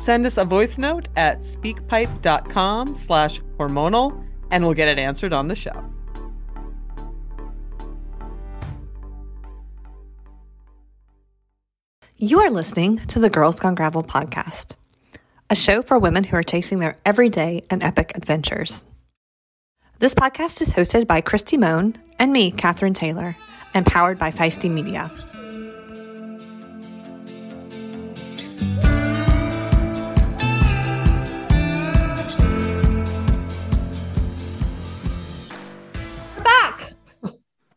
Send us a voice note at speakpipe.com slash hormonal and we'll get it answered on the show. You are listening to the Girls Gone Gravel podcast, a show for women who are chasing their everyday and epic adventures. This podcast is hosted by Christy Moan and me, Katherine Taylor, and powered by Feisty Media.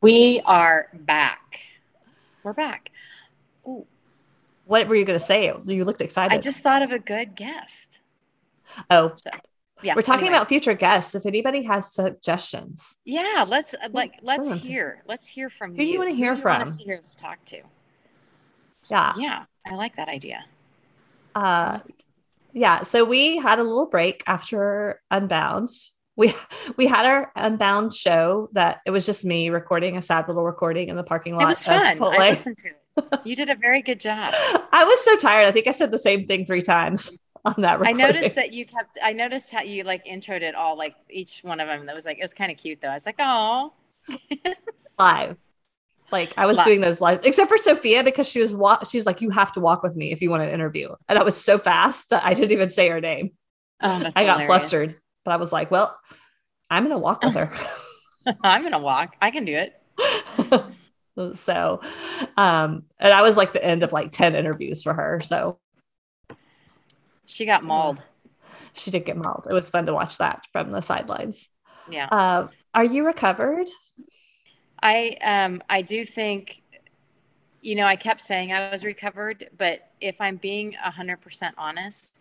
We are back. We're back. Ooh, What were you going to say? You looked excited. I just thought of a good guest. oh, So, yeah, we're talking anyway. about future guests. If anybody has suggestions, Yeah, let's uh, like let's hear. Let's hear from Who do you you. wanna hear Who do you wanna from? us talk to. yeah, Yeah, I like that idea. uh, yeah. So we had a little break after Unbound. We we had our Unbound show that it was just me recording a sad little recording in the parking lot. It was fun. I Chipotle. listened to it. You did a very good job. I was so tired. I think I said the same thing three times on that I noticed that you kept. I noticed how you like introed it all, like each one of them. That was like it was kind of cute though. I was like, oh, live. Like I was Live. doing those live, except for Sophia because she was wa- she was like, "You have to walk with me if you want an interview," and I was so fast that I didn't even say her name. oh that's I got hilarious. flustered, but I was like, "Well, I'm gonna walk with her." I'm gonna walk. I can do it. so, um, and I was like the end of like ten interviews for her, so She got mauled. she did get mauled. It was fun to watch that from the sidelines. Yeah. Uh, are you recovered? I um I do think you know I kept saying I was recovered, but if I'm being hundred percent honest,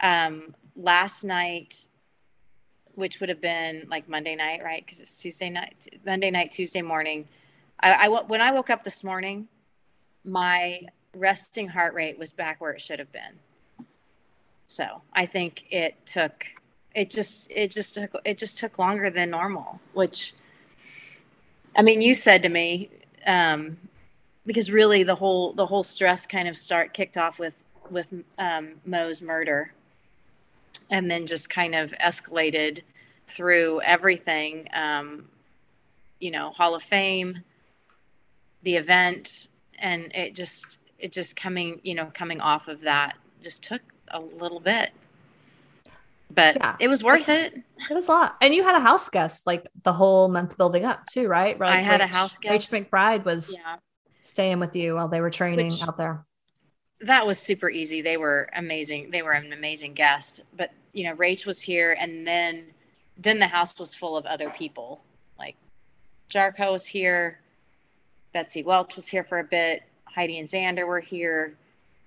um last night, which would have been like Monday night, right? Because it's Tuesday night, Monday night, Tuesday morning. I, I when I woke up this morning, my resting heart rate was back where it should have been. So I think it took it just it just took it just took longer than normal, which I mean, you said to me, um, because really the whole the whole stress kind of start kicked off with with um, Mo's murder, and then just kind of escalated through everything. Um, you know, Hall of Fame, the event, and it just it just coming you know coming off of that just took a little bit, but Yeah. it was worth it. It was a lot. And you had a house guest like the whole month building up too, right? Right. I had a house guest. Rach McBride was Yeah. staying with you while they were training Which- out there. that was super easy. They were amazing. They were an amazing guest. But you know, Rach was here, and then then the house was full of other people. Like Jarko was here, Betsy Welch was here for a bit, Heidi and Xander were here.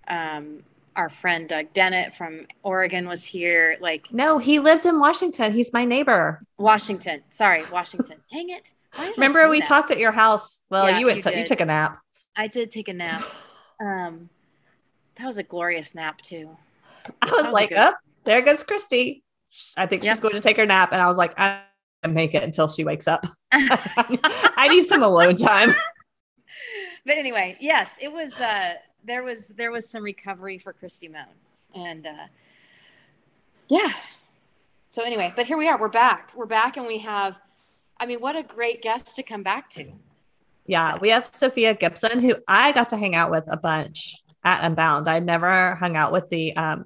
Um, our friend Doug Dennett from Oregon was here. Like No, he lives in Washington. He's my neighbor. Washington. Sorry, Washington. Dang it. Why did I Remember we that? talked at your house? Well, Yeah, you went you to, you took a nap. I did take a nap. Um, that was a glorious nap too. I was was like, up there goes Christy. I think she's going to take her nap. And I was like, I make it until she wakes up. I need some alone time. but anyway, yes, it was. Uh, there was there was some recovery for Christy Moan, and uh, yeah. So anyway, but here we are. We're back. We're back, and we have. I mean, what a great guest to come back to. Yeah, So- we have Sophia Gibson, who I got to hang out with a bunch at Unbound. I never hung out with the um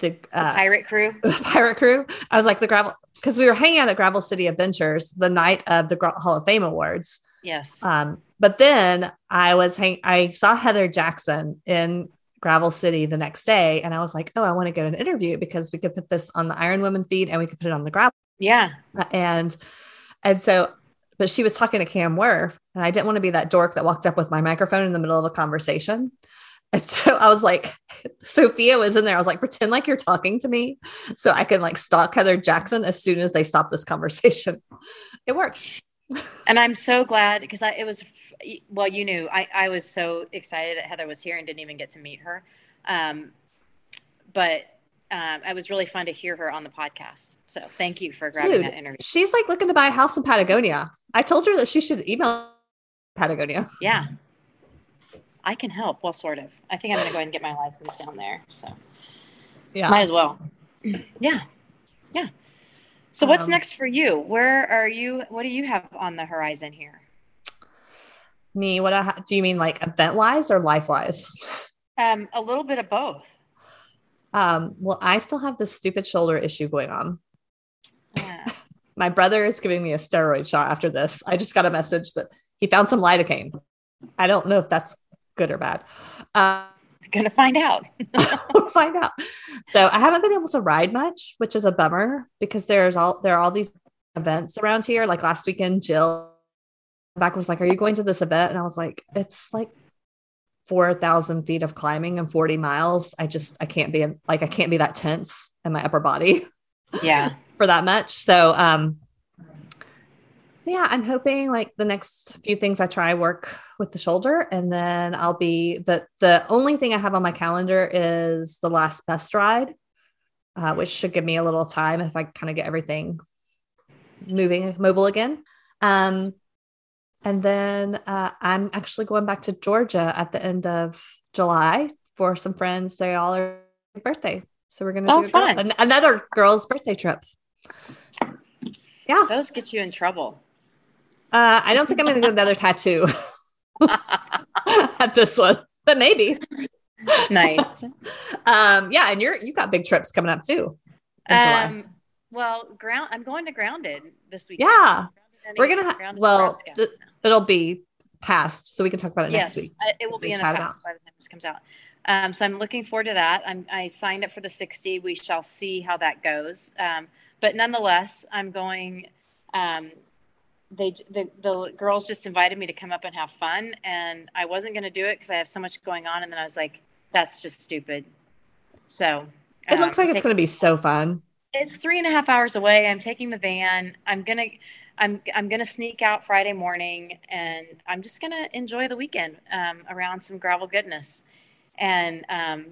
the, The uh, pirate crew. pirate crew. I was like the gravel because we were hanging out at Gravel City Adventures the night of the Hall of Fame Awards. Yes. Um, but then I was hang- I saw Heather Jackson in Gravel City the next day, and I was like, oh, I want to get an interview because we could put this on the Iron Woman feed and we could put it on the Gravel. Yeah. And and so, but she was talking to Cam Worth, and I didn't want to be that dork that walked up with my microphone in the middle of a conversation. And so I was like, Sophia was in there. I was like, pretend like you're talking to me so I can like stalk Heather Jackson as soon as they stop this conversation. It worked. And I'm so glad because I, it was, well, you knew, I, I was so excited that Heather was here and didn't even get to meet her. Um, but um, it was really fun to hear her on the podcast. So thank you for grabbing Dude, that interview. She's like looking to buy a house in Patagonia. I told her that she should email Patagonia. Yeah. I can help. Well, sort of. I think I'm going to go ahead and get my license down there. So, yeah, might as well. Yeah, yeah. So, what's um, next for you? Where are you? What do you have on the horizon here? Me? What I, do you mean, like event wise or life wise? Um, a little bit of both. Um, well, I still have this stupid shoulder issue going on. Yeah. my brother is giving me a steroid shot after this. I just got a message that he found some lidocaine. I don't know if that's good or bad. Uh, Gonna find out. find out. So I haven't been able to ride much, which is a bummer because there's all there are all these events around here. Like last weekend, Jill back was like, "Are you going to this event?" And I was like, "It's like four thousand feet of climbing and forty miles. I just I can't be like I can't be that tense in my upper body. Yeah, for that much. So um, so yeah, I'm hoping like the next few things I try work with the shoulder, and then I'll be the the only thing I have on my calendar is the last best ride, uh, which should give me a little time if I kind of get everything moving mobile again. Um, and then uh, I'm actually going back to Georgia at the end of July for some friends. They all are birthday, so we're gonna oh, do fun. Girl, another girl's birthday trip. Yeah, those get you in trouble. Uh, I don't think I'm going to get another tattoo at this one, but maybe. Nice. um, yeah, and you're you got big trips coming up too. Um, well, ground. I'm going to Grounded this week. Yeah, we're gonna. Ha- well, th- it'll be past, so we can talk about it yes, next week. it will be in the past by the time this comes out. Um, so I'm looking forward to that. I'm, I signed up for the 60. We shall see how that goes. Um, but nonetheless, I'm going um, they the, the girls just invited me to come up and have fun and i wasn't going to do it because i have so much going on and then i was like that's just stupid. So it um, looks like it's going to be so fun. It's three and a half hours away. I'm taking the van. I'm gonna i'm i'm gonna sneak out friday morning and i'm just gonna enjoy the weekend um, around some gravel goodness and um,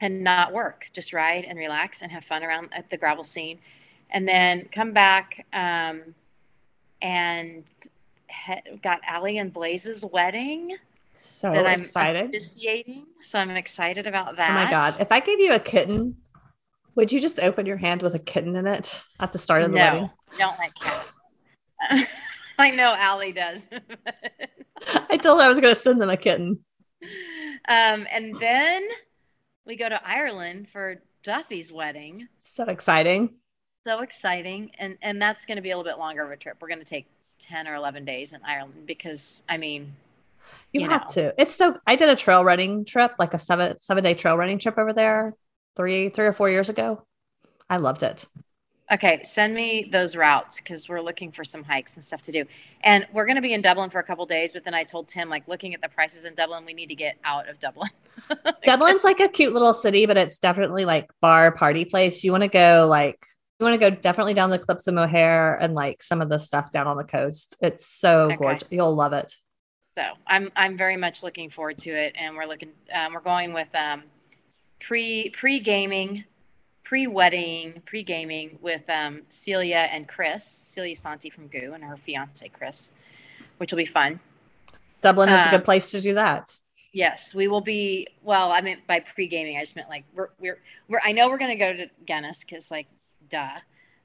and not work. Just ride and relax and have fun around at the gravel scene. And then come back um, and got Allie and Blaze's wedding. So that I'm excited. Officiating. So I'm excited about that. Oh my god! If I gave you a kitten, would you just open your hand with a kitten in it at the start of the no, wedding? don't like cats. I know Allie does. I told her I was going to send them a kitten. Um, and then we go to Ireland for Duffy's wedding. So exciting so exciting. And and that's going to be a little bit longer of a trip. We're going to take 10 or 11 days in ireland because i mean you, you have know. to. It's so i did a trail running trip like a seven seven day trail running trip over there three three or four years ago. I loved it. Okay send me those routes because we're looking for some hikes and stuff to do. And we're going to be in dublin for a couple days but then i told tim like looking at the prices in dublin we need to get out of dublin. Dublin's like a cute little city but it's definitely like bar party place. You want to go like you want to go definitely down the cliffs of Moher and like some of the stuff down on the coast. It's so okay. gorgeous. You'll love it. So I'm I'm very much looking forward to it, and we're looking um, we're going with um, pre pre gaming, pre wedding, pre gaming with um, Celia and Chris, Celia Santi from GU, and her fiance Chris, which will be fun. Dublin is a good um, place to do that. Yes, we will be. Well, I meant by pre gaming, I just meant like we're we're we're. I know we're going to go to Guinness because like duh.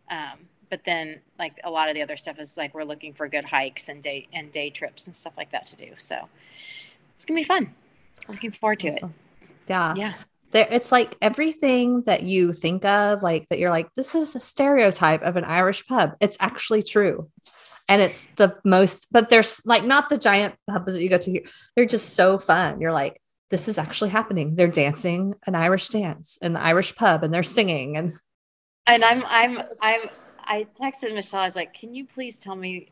Um, but then like a lot of the other stuff is like we're looking for good hikes and day and day trips and stuff like that to do. So it's gonna be fun. Looking forward to awesome. it. Yeah. Yeah. there it's like everything that you think of like that you're like this is a stereotype of an irish pub it's actually true and it's the most but there's like not the giant pubs that you go to here they're just so fun you're like this is actually happening they're dancing an irish dance in the irish pub and they're singing and and i'm i'm i'm i texted michelle i was like can you please tell me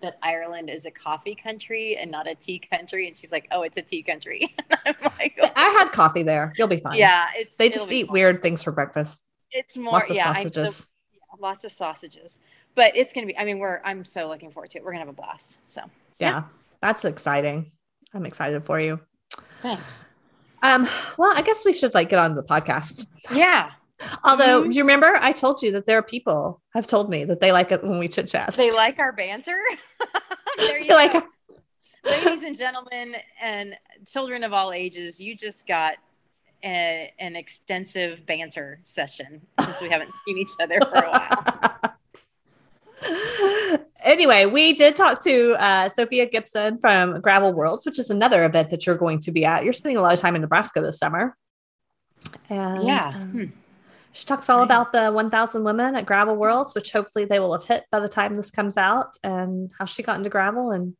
that Ireland is a coffee country and not a tea country. And she's like, oh, it's a tea country. I'm like, oh. I had coffee there. You'll be fine. Yeah. It's, they just eat fun. weird things for breakfast. It's more, lots yeah, sausages. yeah, lots of sausages. But it's going to be, I mean, we're, I'm so looking forward to it. We're going to have a blast. So, yeah, yeah, that's exciting. I'm excited for you. Thanks. Um, well, I guess we should like get on to the podcast. Yeah. Although, mm-hmm. do you remember I told you that there are people have told me that they like it when we chit chat. They like our banter. there you like, ladies and gentlemen, and children of all ages. You just got a, an extensive banter session since we haven't seen each other for a while. anyway, we did talk to uh, Sophia Gibson from Gravel Worlds, which is another event that you're going to be at. You're spending a lot of time in Nebraska this summer. And, yeah. Um, hmm she talks all about the 1000 women at Gravel Worlds, which hopefully they will have hit by the time this comes out, and how she got into gravel and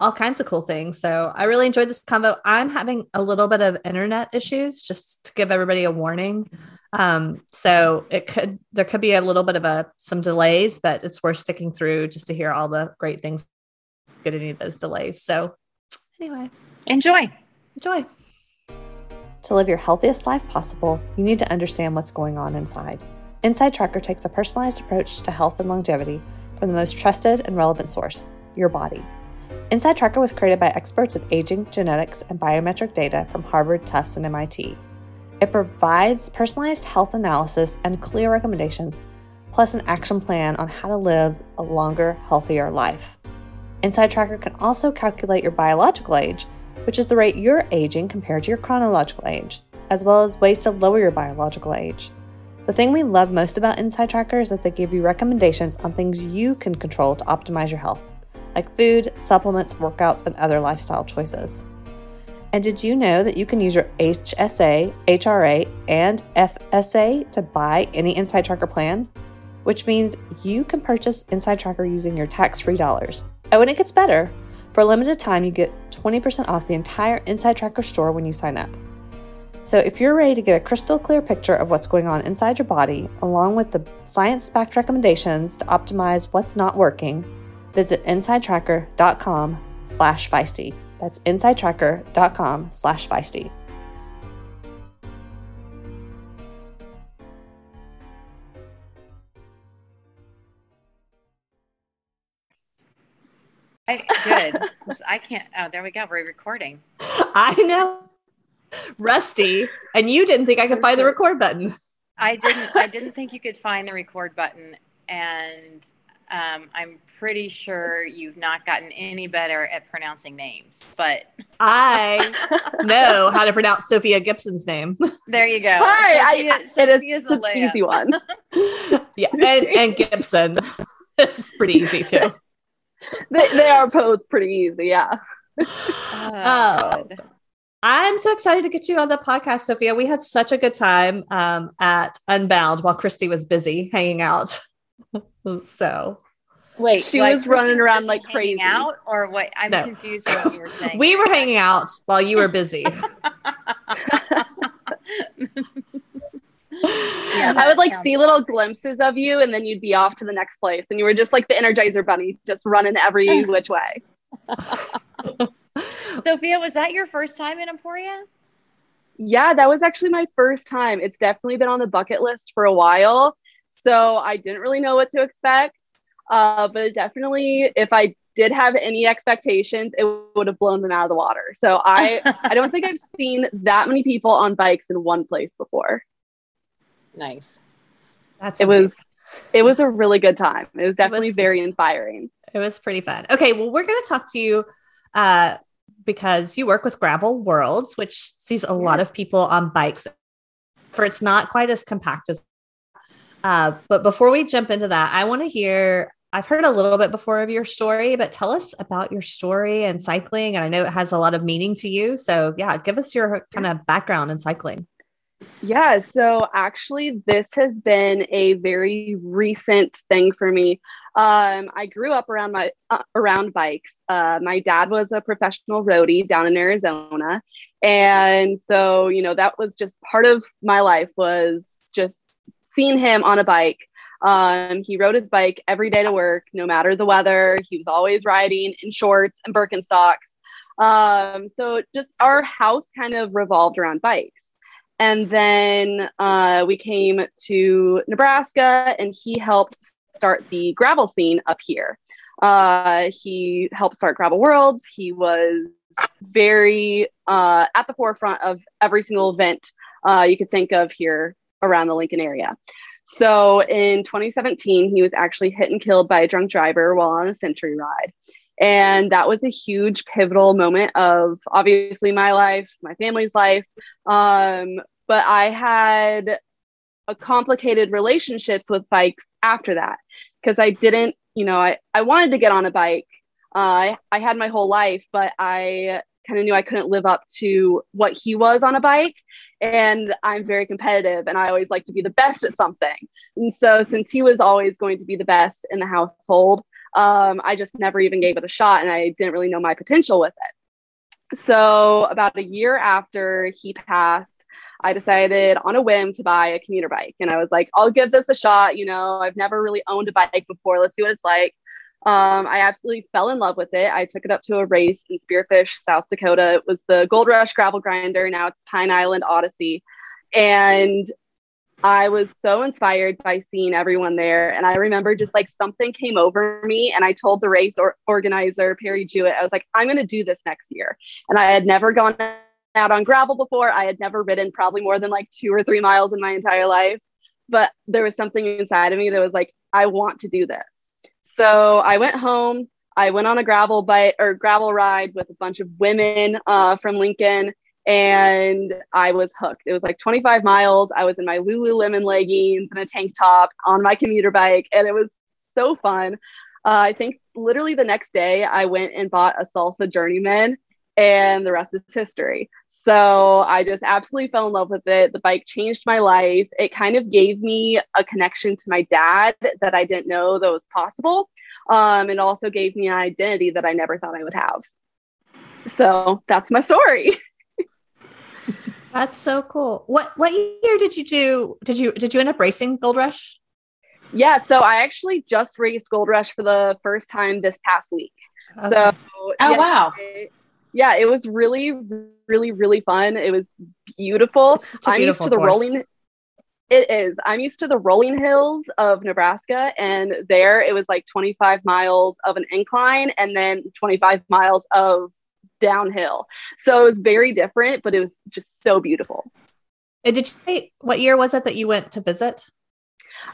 all kinds of cool things. So I really enjoyed this convo. I'm having a little bit of internet issues, just to give everybody a warning. Um, so it could there could be a little bit of a some delays, but it's worth sticking through just to hear all the great things get any of those delays. So anyway, enjoy. Enjoy. To live your healthiest life possible, you need to understand what's going on inside. Inside Tracker takes a personalized approach to health and longevity from the most trusted and relevant source, your body. Inside Tracker was created by experts in aging, genetics, and biometric data from Harvard, Tufts, and MIT. It provides personalized health analysis and clear recommendations, plus an action plan on how to live a longer, healthier life. Inside Tracker can also calculate your biological age which is the rate you're aging compared to your chronological age, as well as ways to lower your biological age. The thing we love most about Inside Tracker is that they give you recommendations on things you can control to optimize your health, like food, supplements, workouts, and other lifestyle choices. And did you know that you can use your HSA, HRA, and FSA to buy any Inside Tracker plan? Which means you can purchase Inside Tracker using your tax free dollars. Oh, and it gets better. For a limited time, you get 20% off the entire Inside Tracker store when you sign up. So, if you're ready to get a crystal clear picture of what's going on inside your body, along with the science backed recommendations to optimize what's not working, visit insidetracker.com slash feisty. That's insidetracker.com slash feisty. I, good. I can't. Oh, there we go. We're recording. I know. Rusty, and you didn't think I could find the record button. I didn't. I didn't think you could find the record button, and um, I'm pretty sure you've not gotten any better at pronouncing names. But I know how to pronounce Sophia Gibson's name. There you go. Hi, Sophia, I, Sophia's it is the easy one. yeah, and, and Gibson. is pretty easy too they, they are both pretty easy. Yeah. Oh, oh I'm so excited to get you on the podcast, Sophia. We had such a good time um, at Unbound while Christy was busy hanging out. so, wait, she like, was running around like crazy. Out or what? I'm no. confused what you were saying. we were hanging out while you were busy. Yeah, I would like see little glimpses of you, and then you'd be off to the next place, and you were just like the Energizer Bunny, just running every which way. Sophia, was that your first time in Emporia? Yeah, that was actually my first time. It's definitely been on the bucket list for a while, so I didn't really know what to expect. Uh, but definitely, if I did have any expectations, it would have blown them out of the water. So I, I don't think I've seen that many people on bikes in one place before. Nice. That's it amazing. was it was a really good time. It was definitely it was, very inspiring. It was pretty fun. Okay, well, we're going to talk to you uh, because you work with Gravel Worlds, which sees a yeah. lot of people on bikes. For it's not quite as compact as. Uh, but before we jump into that, I want to hear. I've heard a little bit before of your story, but tell us about your story and cycling. And I know it has a lot of meaning to you. So, yeah, give us your kind of background in cycling. Yeah, so actually, this has been a very recent thing for me. Um, I grew up around my uh, around bikes. Uh, my dad was a professional roadie down in Arizona, and so you know that was just part of my life was just seeing him on a bike. Um, he rode his bike every day to work, no matter the weather. He was always riding in shorts and Birkenstocks. Um, so just our house kind of revolved around bikes. And then uh, we came to Nebraska, and he helped start the gravel scene up here. Uh, he helped start Gravel Worlds. He was very uh, at the forefront of every single event uh, you could think of here around the Lincoln area. So in 2017, he was actually hit and killed by a drunk driver while on a century ride. And that was a huge pivotal moment of obviously my life, my family's life. Um, but I had a complicated relationships with bikes after that because I didn't, you know, I, I wanted to get on a bike. Uh, I, I had my whole life, but I kind of knew I couldn't live up to what he was on a bike. And I'm very competitive and I always like to be the best at something. And so, since he was always going to be the best in the household, um, I just never even gave it a shot and I didn't really know my potential with it. So, about a year after he passed, I decided on a whim to buy a commuter bike. And I was like, I'll give this a shot. You know, I've never really owned a bike before. Let's see what it's like. Um, I absolutely fell in love with it. I took it up to a race in Spearfish, South Dakota. It was the Gold Rush Gravel Grinder. Now it's Pine Island Odyssey. And I was so inspired by seeing everyone there. And I remember just like something came over me, and I told the race or- organizer, Perry Jewett, I was like, I'm going to do this next year. And I had never gone out on gravel before. I had never ridden probably more than like two or three miles in my entire life. But there was something inside of me that was like, I want to do this. So I went home. I went on a gravel bike or gravel ride with a bunch of women uh, from Lincoln and I was hooked. It was like 25 miles. I was in my Lululemon leggings and a tank top on my commuter bike, and it was so fun. Uh, I think literally the next day, I went and bought a Salsa Journeyman, and the rest is history. So I just absolutely fell in love with it. The bike changed my life. It kind of gave me a connection to my dad that I didn't know that was possible. Um, it also gave me an identity that I never thought I would have. So that's my story. That's so cool. What what year did you do? Did you did you end up racing Gold Rush? Yeah, so I actually just raced Gold Rush for the first time this past week. Okay. So oh yeah, wow, yeah, it was really, really, really fun. It was beautiful. I'm used to the course. rolling. It is. I'm used to the rolling hills of Nebraska, and there it was like 25 miles of an incline, and then 25 miles of downhill. So it was very different, but it was just so beautiful. And did you say what year was it that you went to visit?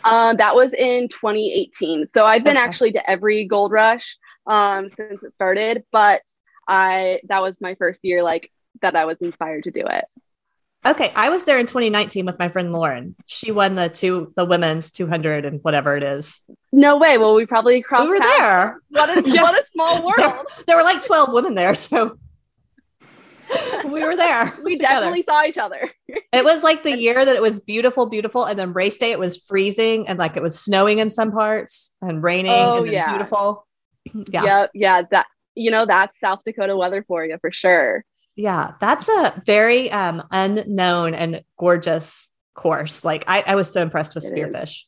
Um, that was in 2018. So I've been okay. actually to every Gold Rush um, since it started, but I that was my first year like that I was inspired to do it. Okay, I was there in 2019 with my friend Lauren. She won the two the women's 200 and whatever it is. No way. Well, we probably crossed. We were paths. there. What a yeah. what a small world. There, there, were like 12 women there, so we were there. we together. definitely saw each other. it was like the year that it was beautiful, beautiful, and then race day it was freezing and like it was snowing in some parts and raining oh, and yeah. beautiful. Yeah, yeah, yeah. That you know that's South Dakota weather for you for sure. Yeah, that's a very um, unknown and gorgeous course. Like I, I was so impressed with it Spearfish. Is.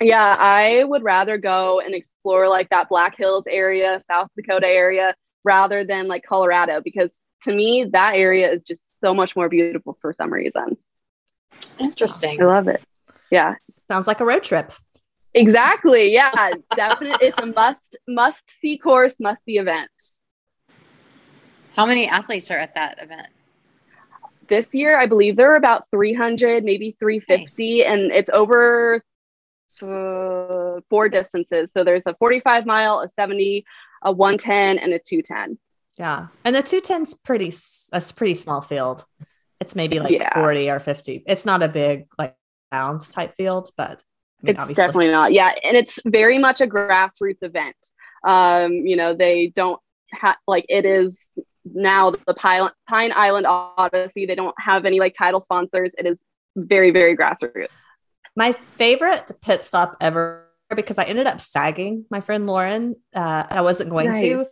Yeah, I would rather go and explore like that Black Hills area, South Dakota area, rather than like Colorado, because to me, that area is just so much more beautiful for some reason. Interesting. I love it. Yeah. Sounds like a road trip. Exactly. Yeah, definitely. It's a must must see course, must see event. How many athletes are at that event? This year, I believe there are about 300, maybe 350, nice. and it's over uh, four distances. So there's a 45 mile, a 70, a 110, and a 210. Yeah, and the 210's pretty. A pretty small field. It's maybe like yeah. 40 or 50. It's not a big like bounds type field, but I mean, it's obviously. definitely not. Yeah, and it's very much a grassroots event. Um, you know, they don't have like it is now the Pine, Pine Island Odyssey. They don't have any like title sponsors. It is very, very grassroots. My favorite pit stop ever because I ended up sagging my friend Lauren. Uh, I wasn't going nice. to,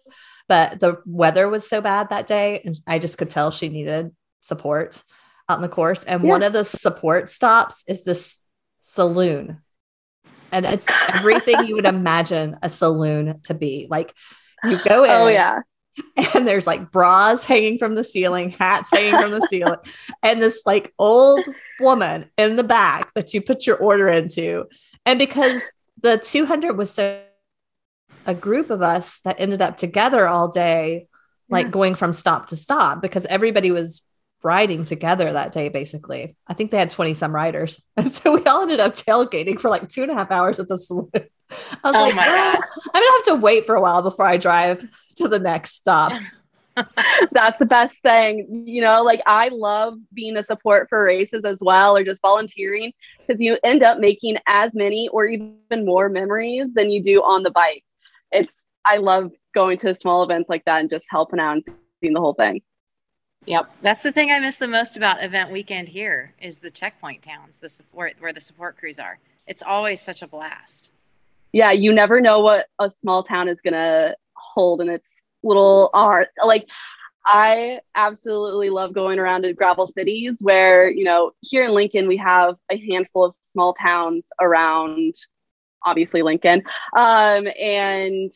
but the weather was so bad that day, and I just could tell she needed support out in the course. And yeah. one of the support stops is this saloon, and it's everything you would imagine a saloon to be. Like you go in, oh yeah, and there's like bras hanging from the ceiling, hats hanging from the ceiling, and this like old woman in the back that you put your order into. And because the 200 was so a group of us that ended up together all day, like yeah. going from stop to stop because everybody was riding together that day, basically. I think they had 20 some riders. And so we all ended up tailgating for like two and a half hours at the saloon. I was oh like, my God. I'm gonna have to wait for a while before I drive to the next stop. That's the best thing. You know, like I love being a support for races as well, or just volunteering because you end up making as many or even more memories than you do on the bike. It's, I love going to small events like that and just helping out and seeing the whole thing. Yep. That's the thing I miss the most about event weekend here is the checkpoint towns, the support where the support crews are. It's always such a blast yeah, you never know what a small town is gonna hold in its little art. Like I absolutely love going around to gravel cities where, you know, here in Lincoln, we have a handful of small towns around, obviously, Lincoln. Um, and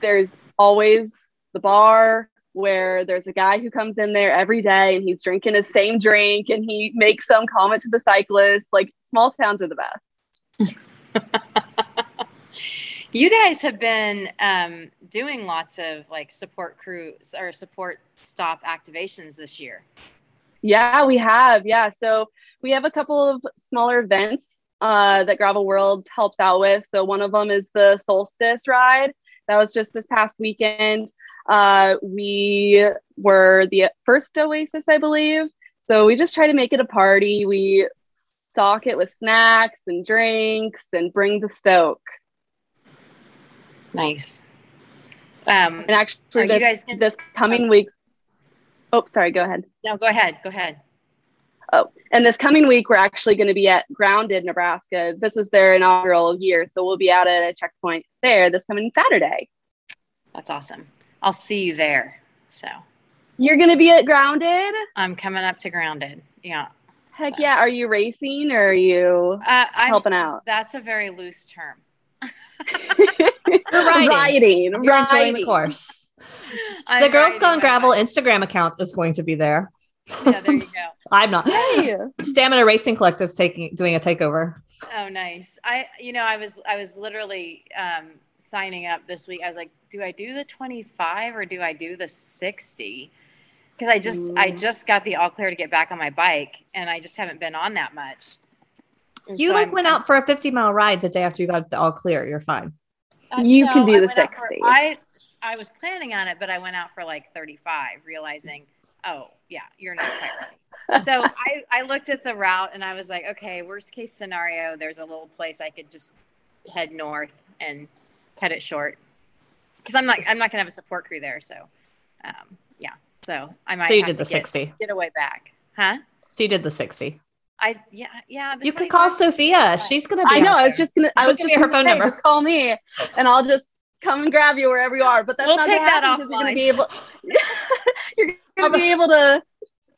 there's always the bar where there's a guy who comes in there every day and he's drinking his same drink and he makes some comment to the cyclist. Like, small towns are the best. You guys have been um, doing lots of like support crews or support stop activations this year. Yeah, we have. Yeah. So we have a couple of smaller events uh, that Gravel World helps out with. So one of them is the Solstice Ride. That was just this past weekend. Uh, we were the first Oasis, I believe. So we just try to make it a party. We stock it with snacks and drinks and bring the stoke. Nice. Um, and actually, this, guys this coming week. Oh, sorry. Go ahead. No, go ahead. Go ahead. Oh, and this coming week, we're actually going to be at Grounded, Nebraska. This is their inaugural year, so we'll be out at a checkpoint there this coming Saturday. That's awesome. I'll see you there. So you're going to be at Grounded. I'm coming up to Grounded. Yeah. Heck so. yeah! Are you racing or are you uh, helping out? That's a very loose term. You're riding. riding. You're riding. enjoying the course. I'm the Girls Gone Gravel Instagram account is going to be there. Yeah, there you go. I'm not. Hey. Stamina Racing Collective's taking doing a takeover. Oh, nice. I, you know, I was, I was literally um, signing up this week. I was like, do I do the 25 or do I do the 60? Because I just, Ooh. I just got the all clear to get back on my bike, and I just haven't been on that much. you so like I'm, went out for a 50 mile ride the day after you got the all clear. You're fine. Uh, you no, can do I the 60. For, I I was planning on it, but I went out for like 35, realizing, oh yeah, you're not quite ready. so I I looked at the route and I was like, okay, worst case scenario, there's a little place I could just head north and cut it short because I'm not I'm not gonna have a support crew there. So um, yeah, so I might. So you did the get, 60. Get away back, huh? So you did the 60. I yeah yeah. You could call Sophia. She's gonna. I know. I was just gonna. I was just her phone say, number. Just call me, and I'll just come and grab you wherever you are. But that's we'll not take that off because you're gonna be able. you're gonna Although, be able to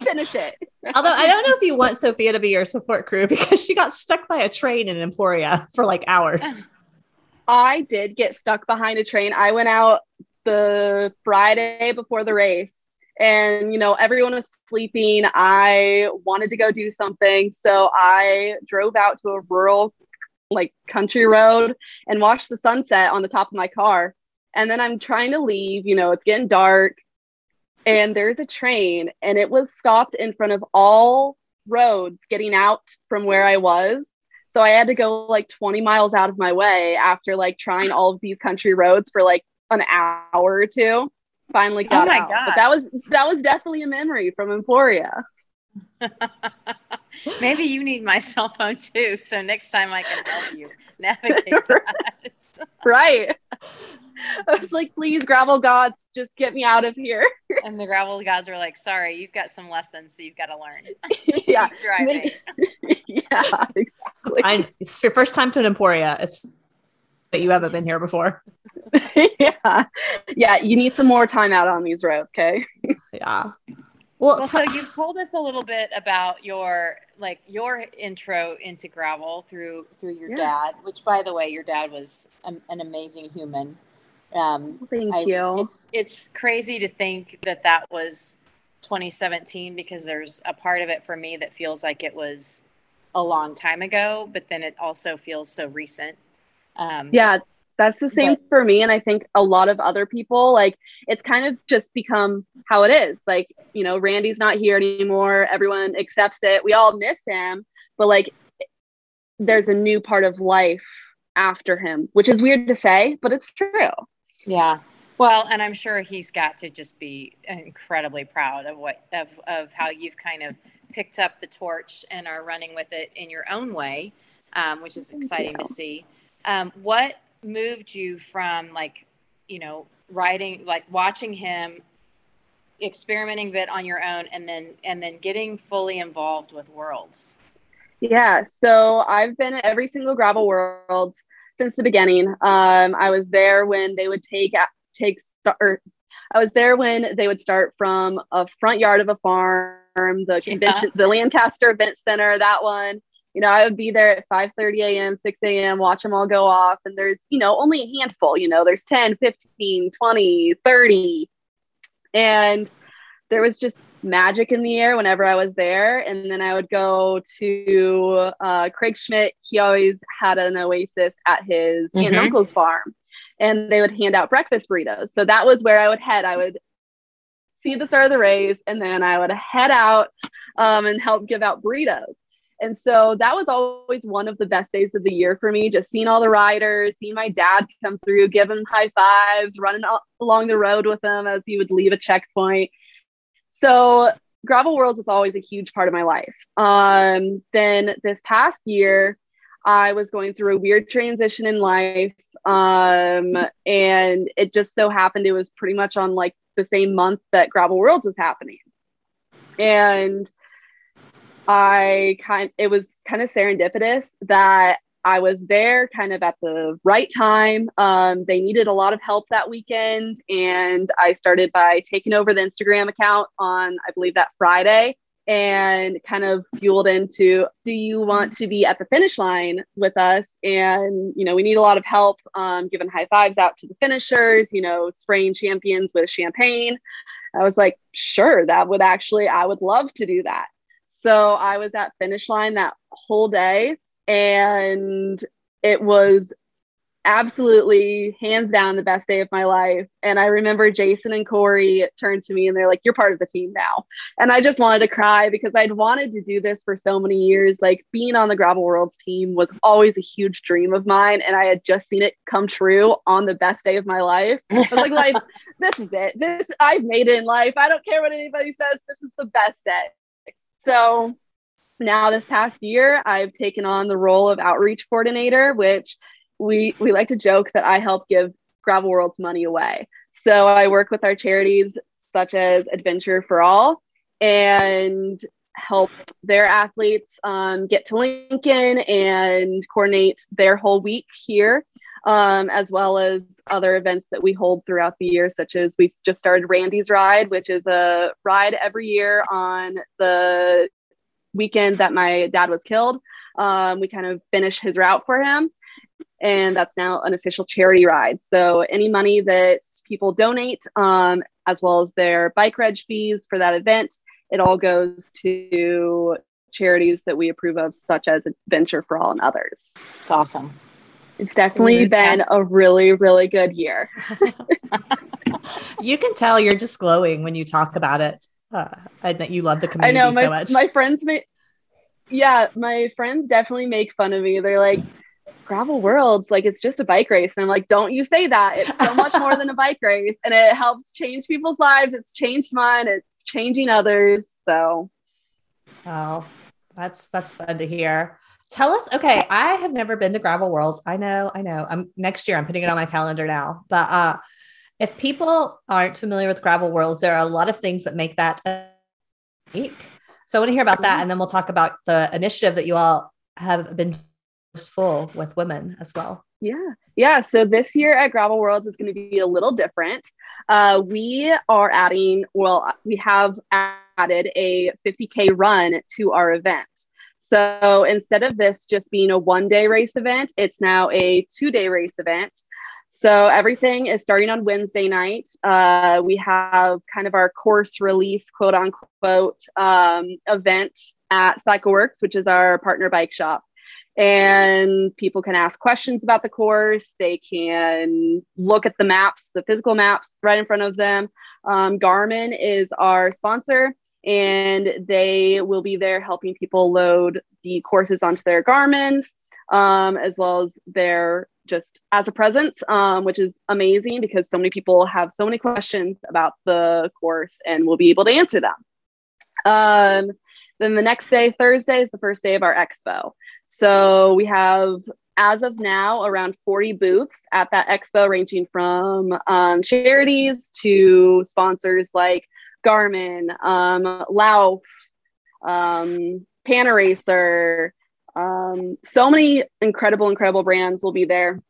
finish it. Although I don't know if you want Sophia to be your support crew because she got stuck by a train in Emporia for like hours. I did get stuck behind a train. I went out the Friday before the race and you know everyone was sleeping. I wanted to go do something. So i drove out to a rural like country road and watched the sunset on the top of my car. And then i'm trying to leave you know it's getting dark and there's a train and it was stopped in front of all roads getting out from where i was so i had to go like 20 miles out of my way after like trying all of these country roads for like an hour or two finally oh got oh my out. Gosh. But that was that was definitely a memory from Emporia. Maybe you need my cell phone too, so next time I can help you navigate right. I was like, please, gravel gods, just get me out of here. and the gravel gods were like, "Sorry, you've got some lessons that you've got to learn." yeah, Keep driving. yeah, exactly. I, it's your first time to an Emporia. It's that you haven't been here before. yeah, yeah. You need some more time out on these roads, okay? Yeah. Well, Well, t- so you've told us a little bit about your like your intro into gravel through through your Yeah. dad, which by the way, your dad was an, an amazing human. Um, Thank I- you. It's it's crazy to think that that was 2017 because there's a part of it for me that feels like it was a long time ago, but then it also feels so recent. Um, Yeah, that's the same But- for me. And I think a lot of other people, like, it's kind of just become how it is. Like, you know, Randy's not here anymore. Everyone accepts it. We all miss him, but like, there's a new part of life after him, which is weird to say, but it's true. Yeah. Well, and I'm sure he's got to just be incredibly proud of what of of how you've kind of picked up the torch and are running with it in your own way, um, which is exciting to see. Um, what moved you from like, you know, writing, like watching him experimenting a bit on your own, and then and then getting fully involved with Worlds? Yeah, so I've been at every single gravel world since the beginning. Um, I was there when they would take take start. I was there when they would start from a front yard of a farm, the Yeah. convention, the Lancaster Event Center, that one. You know, I would be there at 5:30 a.m., 6 a.m., watch them all go off. And there's, you know, only a handful, you know, there's 10, 15, 20, 30. And there was just magic in the air whenever I was there. And then I would go to uh, Craig Schmidt. He always had an oasis at his aunt and uncle's farm, and they would hand out breakfast burritos. So that was where I would head. I would see the start of the race, and then I would head out um, and help give out burritos. And so that was always one of the best days of the year for me, just seeing all the riders, seeing my dad come through, give him high fives, running al- along the road with him as he would leave a checkpoint. So gravel worlds was always a huge part of my life. Um, then this past year, I was going through a weird transition in life. Um, and it just so happened it was pretty much on like the same month that gravel worlds was happening. And I kind it was kind of serendipitous that I was there kind of at the right time. Um, they needed a lot of help that weekend, and I started by taking over the Instagram account on, I believe, that Friday, and kind of fueled into, do you want to be at the finish line with us? And you know, we need a lot of help, um, giving high fives out to the finishers, you know, spraying champions with champagne. I was like, sure, that would actually, I would love to do that. So I was at finish line that whole day and it was absolutely hands down the best day of my life. And I remember Jason and Corey turned to me and they're like, You're part of the team now. And I just wanted to cry because I'd wanted to do this for so many years. Like being on the Gravel Worlds team was always a huge dream of mine. And I had just seen it come true on the best day of my life. I was like, life, this is it. This I've made it in life. I don't care what anybody says. This is the best day. So now this past year, I've taken on the role of outreach coordinator, which we we like to joke that I help give Gravel World's money away. So I work with our charities such as Adventure for All and help their athletes um, get to Lincoln and coordinate their whole week here, um, as well as other events that we hold throughout the year, such as we just started Randy's Ride, which is a ride every year on the weekend that my dad was killed. Um, we kind of finish his route for him. And that's now an official charity ride. So any money that people donate, um, as well as their bike reg fees for that event, it all goes to charities that we approve of, such as Adventure for All and others. It's awesome. It's definitely that. been a really, really good year. you can tell you're just glowing when you talk about it. Uh, and that you love the I community know my so much. my friends make yeah, my friends definitely make fun of me. They're like, gravel worlds, like it's just a bike race. And I'm like, don't you say that. It's so much more than a bike race. And it helps change people's lives. It's changed mine. It's changing others. So Oh, that's that's fun to hear. Tell us, okay, I have never been to Gravel Worlds. I know, I know. I'm next year I'm putting it on my calendar now. But uh if people aren't familiar with Gravel Worlds, there are a lot of things that make that unique. So I want to hear about that, and then we'll talk about the initiative that you all have been full with women as well. Yeah. Yeah. So this year at Gravel Worlds is going to be a little different. Uh, we are adding, well, we have added a 50K run to our event. So instead of this just being a one day race event, it's now a two day race event. So everything is starting on Wednesday night. Uh, we have kind of our course release, quote unquote, um, event at CycleWorks, which is our partner bike shop and people can ask questions about the course. They can look at the maps, the physical maps right in front of them. Um, Garmin is our sponsor, and they will be there helping people load the courses onto their Garmin's, um, as well as their just as a presence, um, which is amazing because so many people have so many questions about the course and we'll be able to answer them. Um, then the next day, Thursday, is the first day of our expo. So we have, as of now, around 40 booths at that expo, ranging from um, charities to sponsors like Garmin, um, Lauf, um, Panaracer. Um, so many incredible, incredible brands will be there.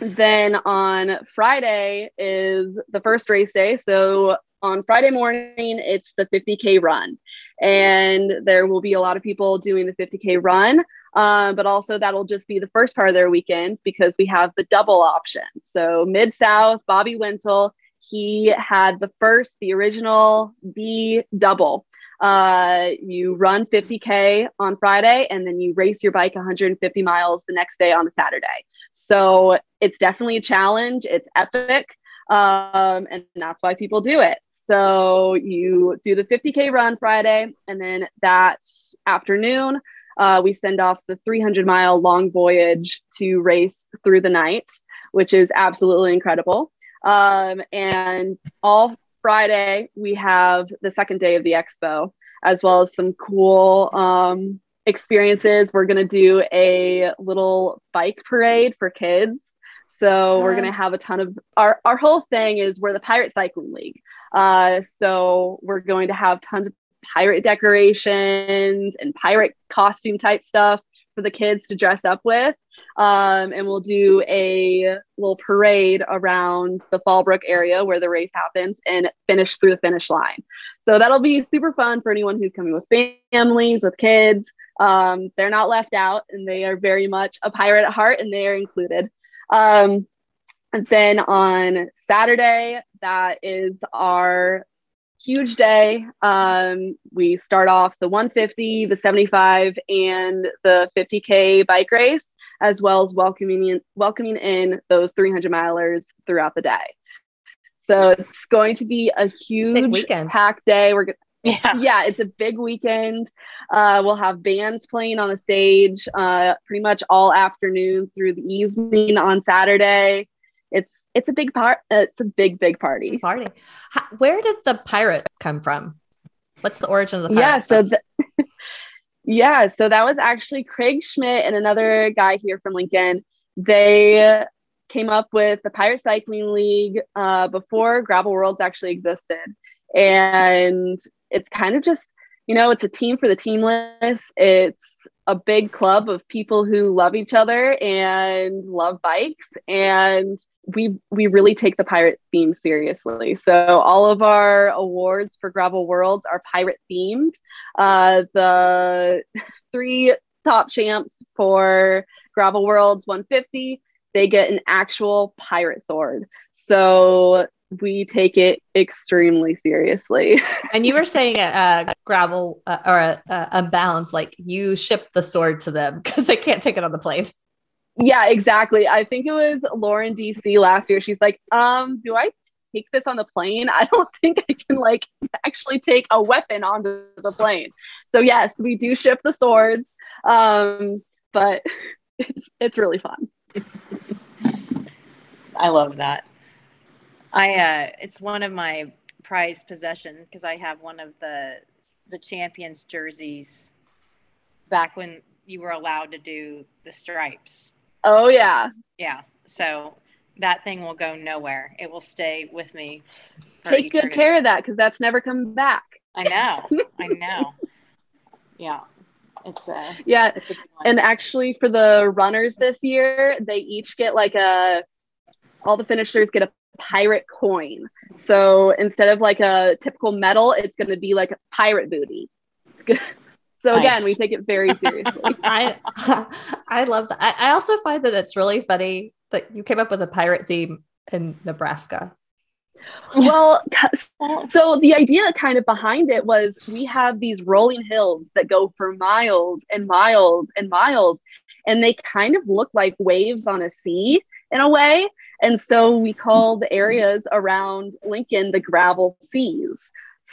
Then on Friday is the first race day. So on Friday morning, it's the 50K run. And there will be a lot of people doing the 50K run. Um, but also, that'll just be the first part of their weekend because we have the double option. So, Mid South, Bobby Wintle, he had the first, the original B double. Uh, you run 50K on Friday and then you race your bike 150 miles the next day on a Saturday. So, it's definitely a challenge. It's epic. Um, and that's why people do it. So you do the 50K run Friday, and then that afternoon, uh, we send off the 300 mile long voyage to race through the night, which is absolutely incredible. Um, and all Friday, we have the second day of the expo, as well as some cool um, experiences. We're going to do a little bike parade for kids. So we're going to have a ton of our, our whole thing is we're the Pirate Cycling League. Uh, so we're going to have tons of pirate decorations and pirate costume type stuff for the kids to dress up with. Um, and we'll do a little parade around the Fallbrook area where the race happens and finish through the finish line. So that'll be super fun for anyone who's coming with families, with kids. Um, they're not left out and they are very much a pirate at heart and they are included. Um, and then on Saturday, that is our huge day. Um, we start off the 150, the 75, and the 50K bike race, as well as welcoming in, welcoming in those 300 milers throughout the day. So it's going to be a huge packed day. We're yeah. yeah, it's a big weekend. Uh, we'll have bands playing on the stage uh, pretty much all afternoon through the evening on Saturday. It's it's a big part. It's a big big party. Party. How, where did the pirate come from? What's the origin of the pirate? Yeah, so the, yeah, so that was actually Craig Schmidt and another guy here from Lincoln. They came up with the Pirate Cycling League uh, before Gravel Worlds actually existed, and it's kind of just you know it's a team for the teamless it's a big club of people who love each other and love bikes and we we really take the pirate theme seriously. So all of our awards for gravel worlds are pirate themed. Uh, the three top champs for gravel worlds 150 they get an actual pirate sword. So we take it extremely seriously. and you were saying uh, gravel uh, or a uh, unbounds, like you ship the sword to them because they can't take it on the plane. Yeah, exactly. I think it was Lauren DC last year. She's like, um, do I take this on the plane? I don't think I can like actually take a weapon onto the plane. So yes, we do ship the swords. Um, but it's it's really fun. I love that. I uh, it's one of my prized possessions because I have one of the the champions jerseys back when you were allowed to do the stripes. Oh yeah. Yeah. So that thing will go nowhere. It will stay with me. Take eternity. good care of that because that's never coming back. I know. I know. Yeah. It's a yeah. It's a and actually, for the runners this year, they each get like a. All the finishers get a pirate coin. So instead of like a typical medal, it's going to be like a pirate booty. So nice. again, we take it very seriously. I I love that. I, I, also find that it's really funny that you came up with a pirate theme in Nebraska. Well, so the idea kind of behind it was we have these rolling hills that go for miles and miles and miles, and they kind of look like waves on a sea in a way. And so we call the areas around Lincoln the gravel seas.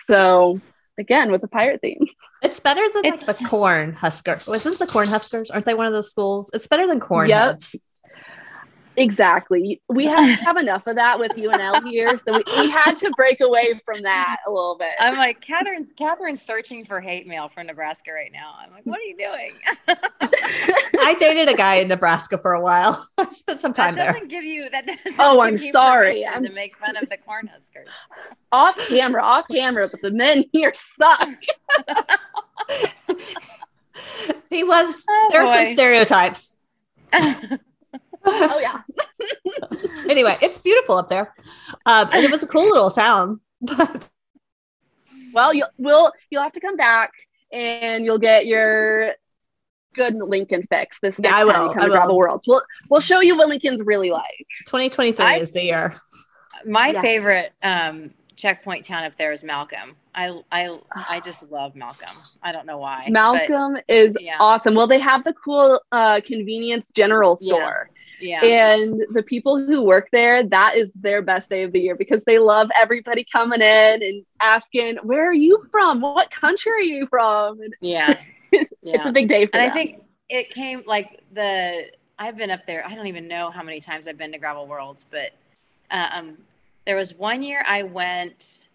So again, with the pirate theme. It's better than it's, like the corn husker. Wasn't the corn huskers? Aren't they one of those schools? It's better than corn yep. heads. Exactly. We have, have enough of that with UNL here, so we, we had to break away from that a little bit. I'm like, Catherine's Catherine's searching for hate mail from Nebraska right now. I'm like, what are you doing? I dated a guy in Nebraska for a while. I spent some time that doesn't there. Give you that doesn't. Oh, I'm sorry. I'm to make fun of the Cornhuskers. off camera, off camera, but the men here suck. he was. Oh, there boy. are some oh, stereotypes oh yeah. anyway, it's beautiful up there, um, and it was a cool little town. But well, you'll will you'll have to come back, and you'll get your good Lincoln fix this next yeah, I will. time you come I to Gravel Worlds. We'll we'll show you what Lincoln's really like. 2023 is the year. My yeah. favorite um, checkpoint town up there is Malcolm. I I I just love Malcolm. I don't know why. Malcolm but, is yeah. awesome. Well, they have the cool uh, convenience general store. Yeah. Yeah. And the people who work there, that is their best day of the year because they love everybody coming in and asking, "Where are you from? What country are you from?" And yeah. yeah. it's a big day for and them. I think it came like the I've been up there. I don't even know how many times I've been to Gravel Worlds, but um, there was one year I went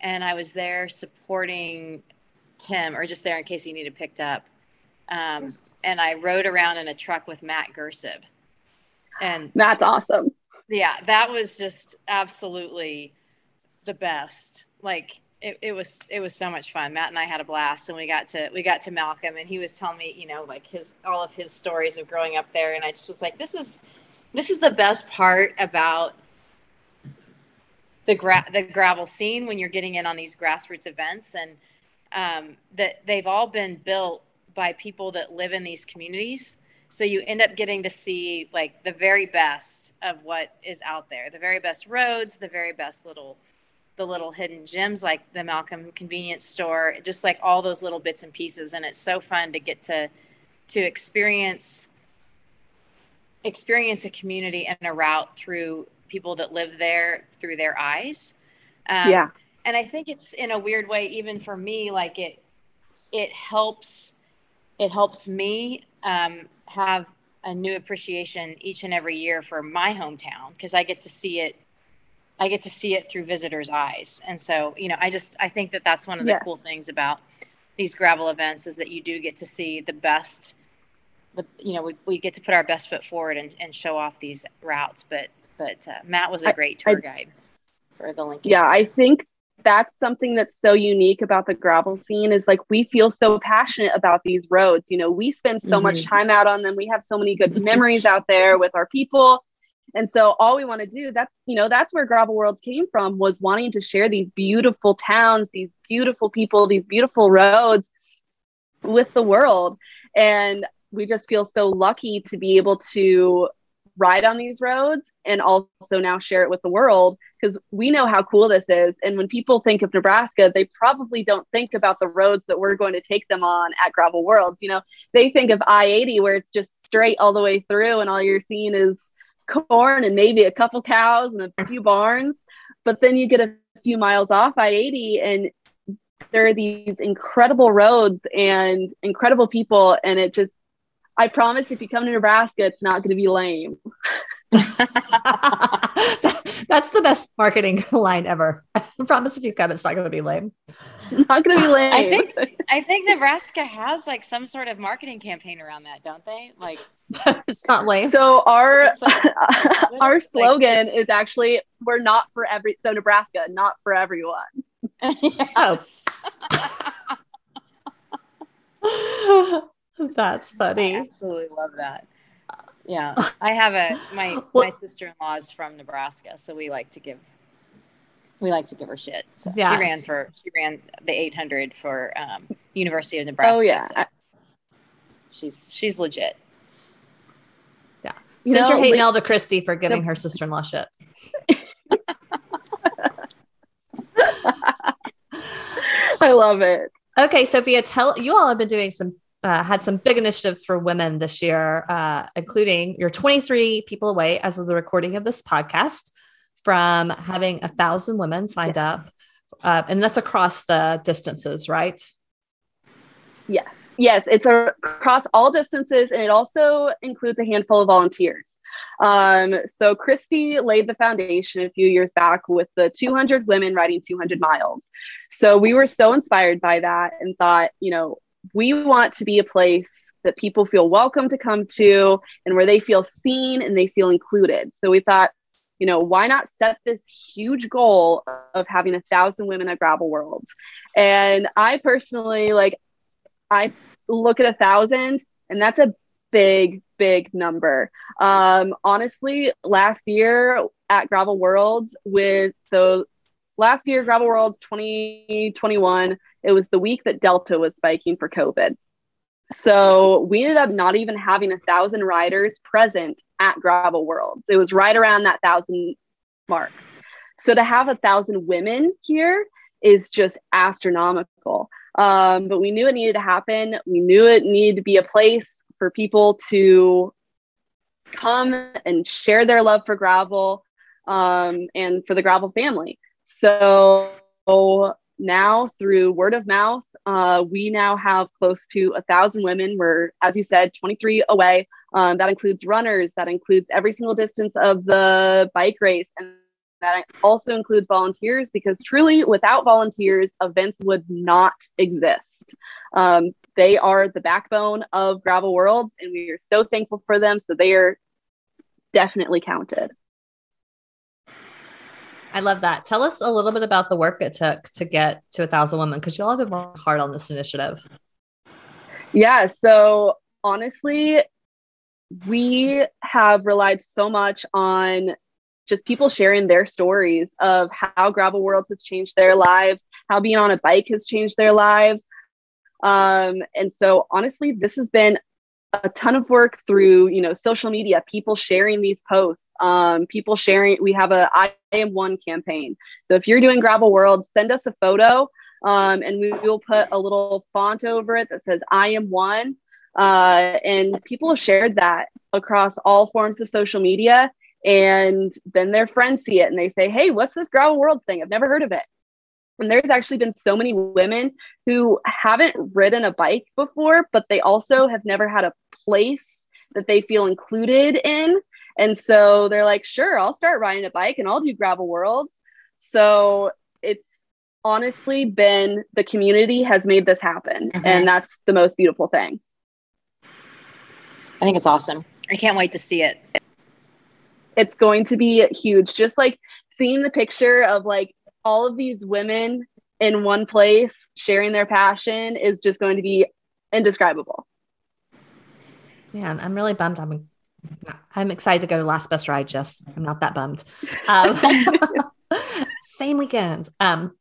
and I was there supporting Tim, or just there in case he needed picked up. Um, and I rode around in a truck with Matt Gersib and that's awesome. Yeah that was just absolutely the best. Like it, it was it was so much fun. Matt and i had a blast and we got to we got to malcolm and he was telling me you know like his all of his stories of growing up there and i just was like this is this is the best part about the gra- the gravel scene when you're getting in on these grassroots events and um, that they've all been built by people that live in these communities so you end up getting to see like the very best of what is out there, the very best roads, the very best little the little hidden gems like the Malcolm convenience store, just like all those little bits and pieces and it's so fun to get to to experience experience a community and a route through people that live there through their eyes. Um, yeah. And I think it's in a weird way, even for me, like it, it helps, it helps me um, have a new appreciation each and every year for my hometown because I get to see it I get to see it through visitors' eyes. And so, you know, I just I think that that's one of the yes. cool things about these gravel events is that you do get to see the best the you know, we, we get to put our best foot forward and, and show off these routes, but but uh, Matt was a great tour I, guide for the Lincoln. Yeah, I think that's something that's so unique about the gravel scene is like we feel so passionate about these roads. You know we spend so mm-hmm. much time out on them. We have so many good memories out there with our people. And so all we want to do that's you know that's where gravel worlds came from was wanting to share these beautiful towns these beautiful people these beautiful roads with the world. And we just feel so lucky to be able to ride on these roads and also now share it with the world because we know how cool this is. And when people think of Nebraska, they probably don't think about the roads that we're going to take them on at Gravel Worlds. You know, they think of I 80 where it's just straight all the way through and all you're seeing is corn and maybe a couple cows and a few barns. But then you get a few miles off I 80 and there are these incredible roads and incredible people. And it just, I promise if you come to Nebraska, it's not going to be lame. That's the best marketing line ever. I promise if you come, it's not going to be lame. Not going to be lame. I think I think Nebraska has like some sort of marketing campaign around that, don't they? Like it's not lame. So our like, our slogan like, is actually "We're not for every." So Nebraska, not for everyone. Oh. yes. Oh. That's funny. I absolutely love that. Yeah, I have a my well, my sister in law is from Nebraska, so we like to give we like to give her shit. So yes. she ran for she ran the 800 for um, University of Nebraska. Oh yeah, so she's she's legit. Yeah, you send know, your hate like, mail to Christy for giving no. her sister in law shit. I love it. Okay, Sophia, tell you all have been doing some uh, had some big initiatives for women this year, uh, including you're 23 people away as of the recording of this podcast from having a thousand women signed yes. up. Uh, and that's across the distances, right? Yes. Yes. It's a, across all distances. And it also includes a handful of volunteers. Um, so Christy laid the foundation a few years back with the 200 women riding 200 miles. So we were so inspired by that and thought, you know, we want to be a place that people feel welcome to come to and where they feel seen and they feel included. So we thought, you know, why not set this huge goal of having a thousand women at Gravel Worlds? And I personally, like, I look at a thousand and that's a big, big number. Um, honestly, last year at Gravel Worlds with, so last year, Gravel Worlds 2021, it was the week that Delta was spiking for COVID. So we ended up not even having a thousand riders present at Gravel Worlds. It was right around that thousand mark. So to have a thousand women here is just astronomical. Um, but we knew it needed to happen. We knew it needed to be a place for people to come and share their love for gravel um, and for the gravel family. So now through word of mouth, uh, we now have close to a thousand women. We're, as you said, 23 away. Um, that includes runners. That includes every single distance of the bike race, and that also includes volunteers. Because truly, without volunteers, events would not exist. Um, they are the backbone of Gravel Worlds, and we are so thankful for them. So they are definitely counted. I love that. Tell us a little bit about the work it took to get to a thousand women because you all have been working hard on this initiative. Yeah. So honestly, we have relied so much on just people sharing their stories of how Gravel Worlds has changed their lives, how being on a bike has changed their lives. Um, and so honestly, this has been a ton of work through you know social media people sharing these posts um, people sharing we have a i am one campaign. So if you're doing gravel world send us a photo um, and we will put a little font over it that says i am one uh, and people have shared that across all forms of social media and then their friends see it and they say hey what's this gravel world thing? I've never heard of it. And there's actually been so many women who haven't ridden a bike before, but they also have never had a place that they feel included in. And so they're like, sure, I'll start riding a bike and I'll do gravel worlds. So it's honestly been the community has made this happen. Mm-hmm. And that's the most beautiful thing. I think it's awesome. I can't wait to see it. It's going to be huge. Just like seeing the picture of like all of these women in one place sharing their passion is just going to be indescribable. Man, I'm really bummed. I'm I'm excited to go to Last Best Ride. Just I'm not that bummed. Um, same weekends. Um,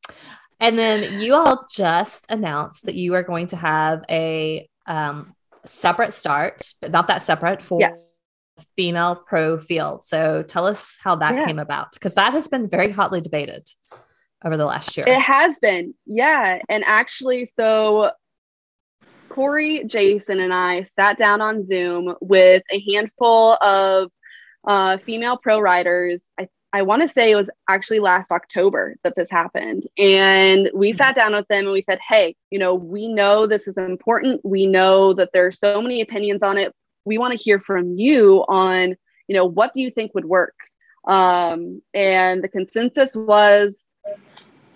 and then you all just announced that you are going to have a um, separate start, but not that separate for yes. female pro field. So tell us how that yeah. came about because that has been very hotly debated over the last year. It has been, yeah. And actually, so Corey, Jason, and I sat down on Zoom with a handful of uh, female pro riders. I, I want to say it was actually last October that this happened. And we mm-hmm. sat down with them and we said, hey, you know, we know this is important. We know that there are so many opinions on it. We want to hear from you on, you know, what do you think would work? Um, and the consensus was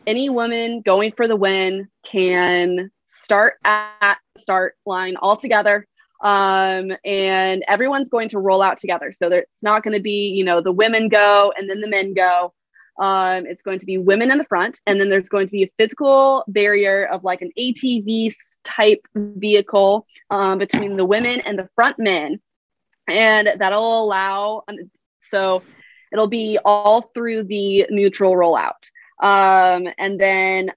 any woman going for the win can start at the start line all together. Um, and everyone's going to roll out together. So it's not going to be, you know, the women go and then the men go. Um, it's going to be women in the front, and then there's going to be a physical barrier of like an ATV type vehicle um, between the women and the front men. And that'll allow, so it'll be all through the neutral rollout. Um, and then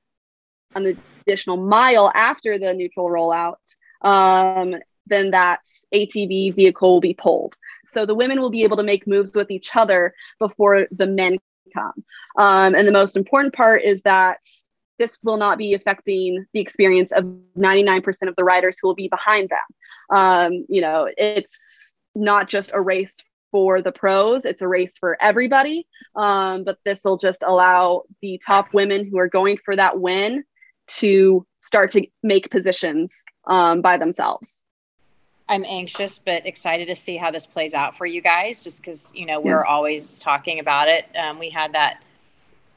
an additional mile after the neutral rollout, um, then that ATV vehicle will be pulled. So the women will be able to make moves with each other before the men come. Um, and the most important part is that this will not be affecting the experience of 99% of the riders who will be behind them. Um, you know, it's not just a race for the pros, it's a race for everybody. Um, but this will just allow the top women who are going for that win to start to make positions um, by themselves. I'm anxious but excited to see how this plays out for you guys, just because you know we're yeah. always talking about it. Um, we had that.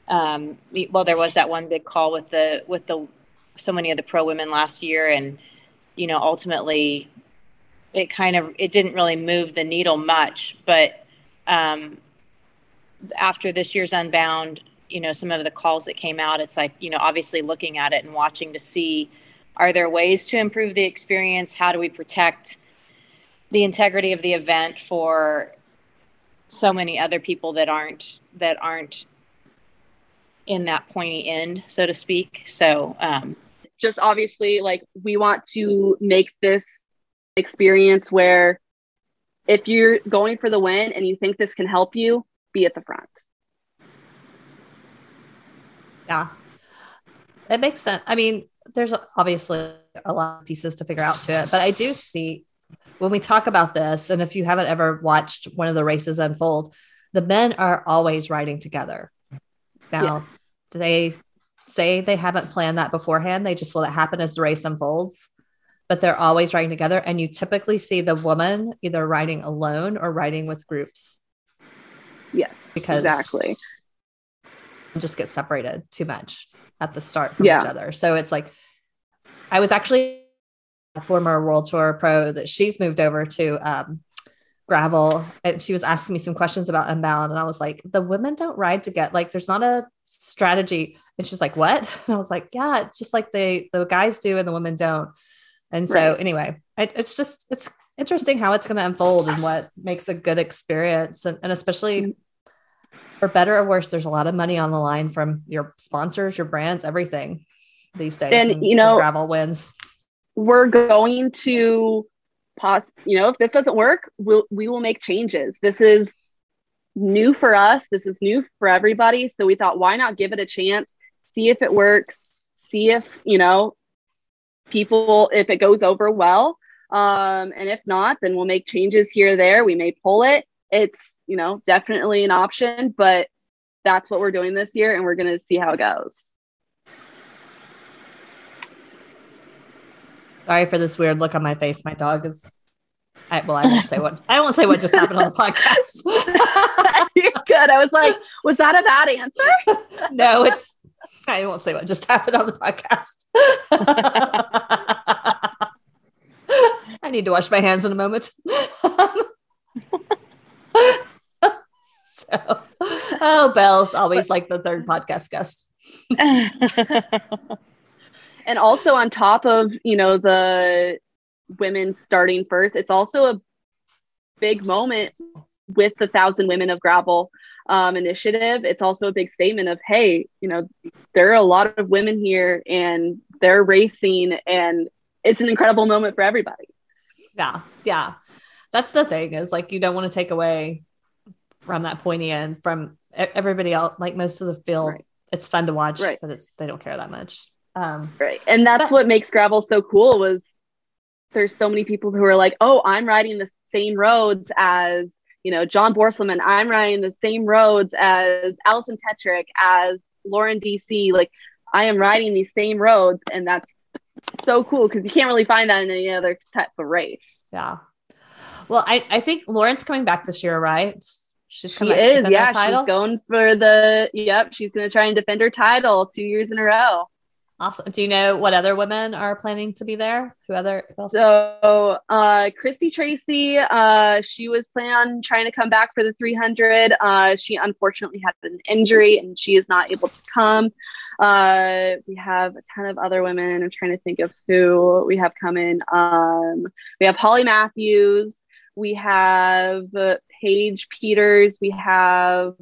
Um, well, there was that one big call with the with the so many of the pro women last year, and you know ultimately it kind of it didn't really move the needle much. But um, after this year's Unbound, you know some of the calls that came out, it's like you know obviously looking at it and watching to see are there ways to improve the experience? How do we protect the integrity of the event for so many other people that aren't that aren't in that pointy end, so to speak. So, um, just obviously, like we want to make this experience where if you're going for the win and you think this can help you, be at the front. Yeah, it makes sense. I mean, there's obviously a lot of pieces to figure out to it, but I do see when we talk about this, and if you haven't ever watched one of the races unfold, the men are always riding together. Now, they say they haven't planned that beforehand. They just let it happen as the race unfolds, but they're always riding together. And you typically see the woman either riding alone or riding with groups. Yes, because exactly. Just get separated too much at the start from yeah. each other. So it's like, I was actually a former World Tour pro that she's moved over to um, gravel and she was asking me some questions about unbound and i was like the women don't ride to get like there's not a strategy and she was like what and i was like yeah it's just like they the guys do and the women don't and so right. anyway I, it's just it's interesting how it's going to unfold and what makes a good experience and, and especially mm-hmm. For better or worse there's a lot of money on the line from your sponsors your brands everything these days and, and you know gravel wins. we're going to pause you know if this doesn't work we'll we will make changes. This is new for us. This is new for everybody. So we thought why not give it a chance see if it works see if you know people if it goes over well. Um, and if not then we'll make changes here or there. We may pull it. It's you know definitely an option but that's what we're doing this year and we're going to see how it goes Sorry for this weird look on my face. My dog is. I, well, I won't say what I won't say what just happened on the podcast. You're good. I was like, was that a bad answer? no, it's. I won't say what just happened on the podcast. I need to wash my hands in a moment. So, oh, Belle's always like the third podcast guest. And also on top of you know the women starting first it's also a big moment with the thousand women of gravel um, initiative. It's also a big statement of hey you know there are a lot of women here and they're racing and it's an incredible moment for everybody. Yeah yeah. That's the thing is like you don't want to take away from that pointy end from everybody else like most of the field right. it's fun to watch right. but it's they don't care that much um, right. And that's but- what makes gravel so cool was there's so many people who are like, oh, I'm riding the same roads as, you know, John Borstelmann. I'm riding the same roads as Alison Tetrick, as Lauren DC. Like I am riding these same roads. And that's so cool because you can't really find that in any other type of race. Yeah. Well, I, I think Lauren's coming back this year, right? She's she is, yeah. She's going for the yep. She's going to try and defend her title two years in a row. Awesome. Do you know what other women are planning to be there? Who other? Who so, uh, Christy Tracy, uh, she was planning on trying to come back for the 300. Uh, she unfortunately had an injury and she is not able to come. Uh, we have a ton of other women. I'm trying to think of who we have coming. Um, we have Holly Matthews. We have Paige Peters. We have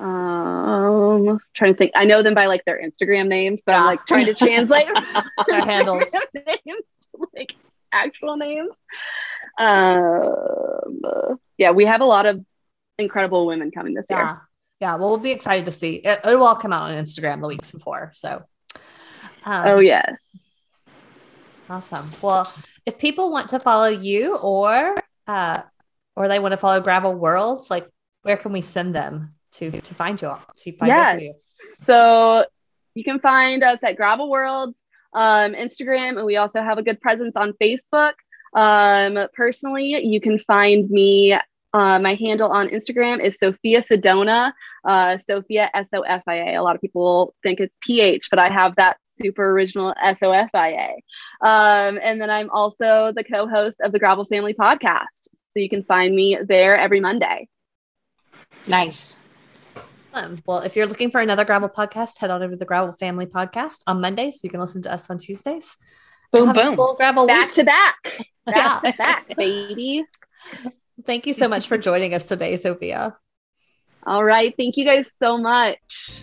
um trying to think i know them by like their instagram names so yeah. i'm like trying to translate their handles names to like actual names um yeah we have a lot of incredible women coming this yeah. year yeah well we'll be excited to see it, it will all come out on instagram the weeks before so um, oh yes awesome well if people want to follow you or uh or they want to follow gravel worlds like where can we send them to to find you to find you? So you can find us at Gravel Worlds, um, Instagram, and we also have a good presence on Facebook. Um, personally, you can find me. Uh, my handle on Instagram is Sophia Sedona, uh, Sophia S O F I A. A lot of people think it's P H, but I have that super original S O F I A. Um, and then I'm also the co host of the Gravel Family podcast. So you can find me there every Monday. Nice. Fun. Well, if you're looking for another Gravel podcast, head on over to the Gravel Family podcast on Mondays. So you can listen to us on Tuesdays. Boom, boom. Full gravel back week. to back. Back to back, baby. Thank you so much for joining us today, Sophia. All right. Thank you guys so much.